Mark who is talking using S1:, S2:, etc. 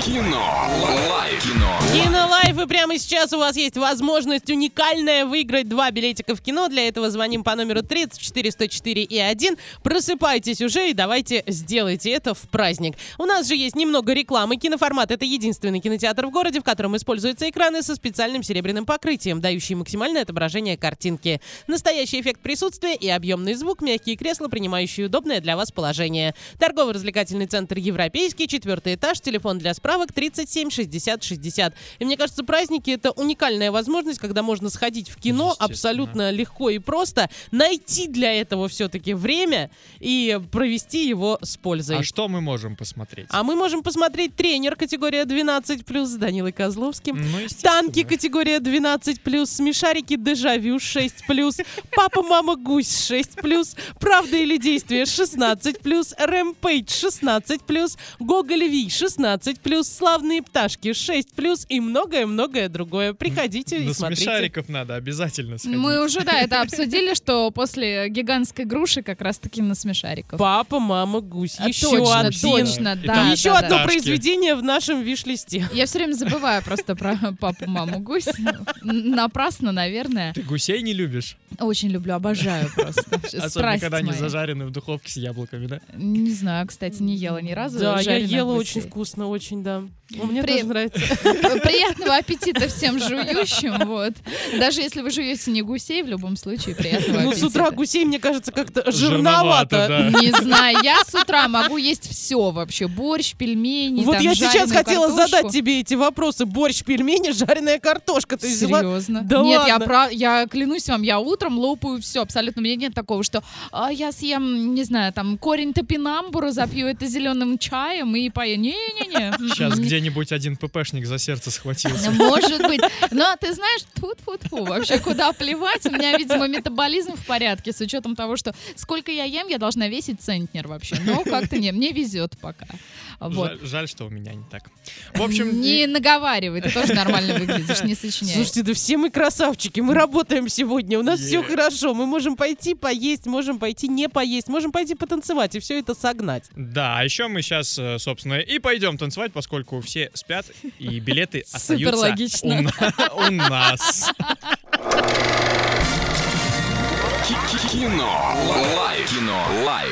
S1: Кино. Лайф. Кино.
S2: Кинолайф, и прямо сейчас у вас есть возможность уникальная выиграть два билетика в кино. Для этого звоним по номеру 34 104 и 1. Просыпайтесь уже и давайте сделайте это в праздник. У нас же есть немного рекламы. Киноформат — это единственный кинотеатр в городе, в котором используются экраны со специальным серебряным покрытием, дающие максимальное отображение картинки. Настоящий эффект присутствия и объемный звук, мягкие кресла, принимающие удобное для вас положение. Торгово-развлекательный центр «Европейский», четвертый этаж, телефон для справок 37 60 60. И мне кажется, праздники — это уникальная возможность, когда можно сходить в кино абсолютно легко и просто, найти для этого все-таки время и провести его с пользой.
S3: А что мы можем посмотреть?
S2: А мы можем посмотреть тренер категория 12+, с Данилой Козловским.
S3: Ну.
S2: Танки категория 12+, смешарики Дежавю 6+, Папа, мама, гусь 6+, Правда или действие 16+, Рэмпейдж 16+, Гоголь Ви 16+, Славные пташки 6+, и многое-многое другое. Приходите и
S3: На
S2: смотрите.
S3: смешариков надо обязательно сходить.
S4: Мы уже, да, это обсудили, что после гигантской груши как раз-таки на смешариков.
S2: Папа, мама, гусь.
S4: А,
S2: Еще
S4: точно,
S2: один.
S4: точно,
S3: И
S4: да.
S2: Еще одно произведение в нашем виш-листе.
S4: Я все время забываю просто про папу, маму, гусь. Н- Напрасно, наверное.
S3: Ты гусей не любишь?
S4: Очень люблю, обожаю просто.
S3: Особенно, когда они зажарены в духовке с яблоками, да?
S4: Не знаю, кстати, не ела ни разу.
S2: Да, я ела очень вкусно, очень, да. Ну, Мне тоже нравится.
S4: Приятного аппетита всем жующим, вот. Даже если вы жуете не гусей, в любом случае приятного
S2: Ну,
S4: аппетита.
S2: с утра гусей, мне кажется, как-то
S3: Жирновато,
S2: жирновато.
S3: да.
S4: Не знаю, я с утра могу есть все вообще. Борщ, пельмени,
S2: Вот
S4: там,
S2: я сейчас хотела
S4: картошку.
S2: задать тебе эти вопросы. Борщ, пельмени, жареная картошка. Ты взяла?
S4: Серьезно?
S2: Да
S4: нет, я,
S2: ладно?
S4: про, я клянусь вам, я утром лопаю все, абсолютно. У меня нет такого, что а, я съем, не знаю, там, корень топинамбура, запью это зеленым чаем и поем. Не-не-не.
S3: Сейчас
S4: М-м.
S3: где-нибудь один ППшник за сердце схватился.
S4: Может быть. Но ты знаешь, тут фу фу вообще куда плевать. У меня, видимо, метаболизм в порядке, с учетом того, что сколько я ем, я должна весить центнер вообще. Но как-то не, мне везет пока. Вот.
S3: Жаль, жаль, что у меня не так. В общем,
S4: Не наговаривай, ты тоже нормально выглядишь, не сочиняй.
S2: Слушайте, да все мы красавчики, мы работаем сегодня, у нас все
S3: Е.
S2: хорошо, мы можем пойти поесть, можем пойти не поесть, можем пойти потанцевать и все это согнать.
S3: да, а еще мы сейчас, собственно, и пойдем танцевать, поскольку все спят, и билеты остаются
S4: логично.
S3: у на- у нас.
S1: Кино. Лайф. Кино. Лайф.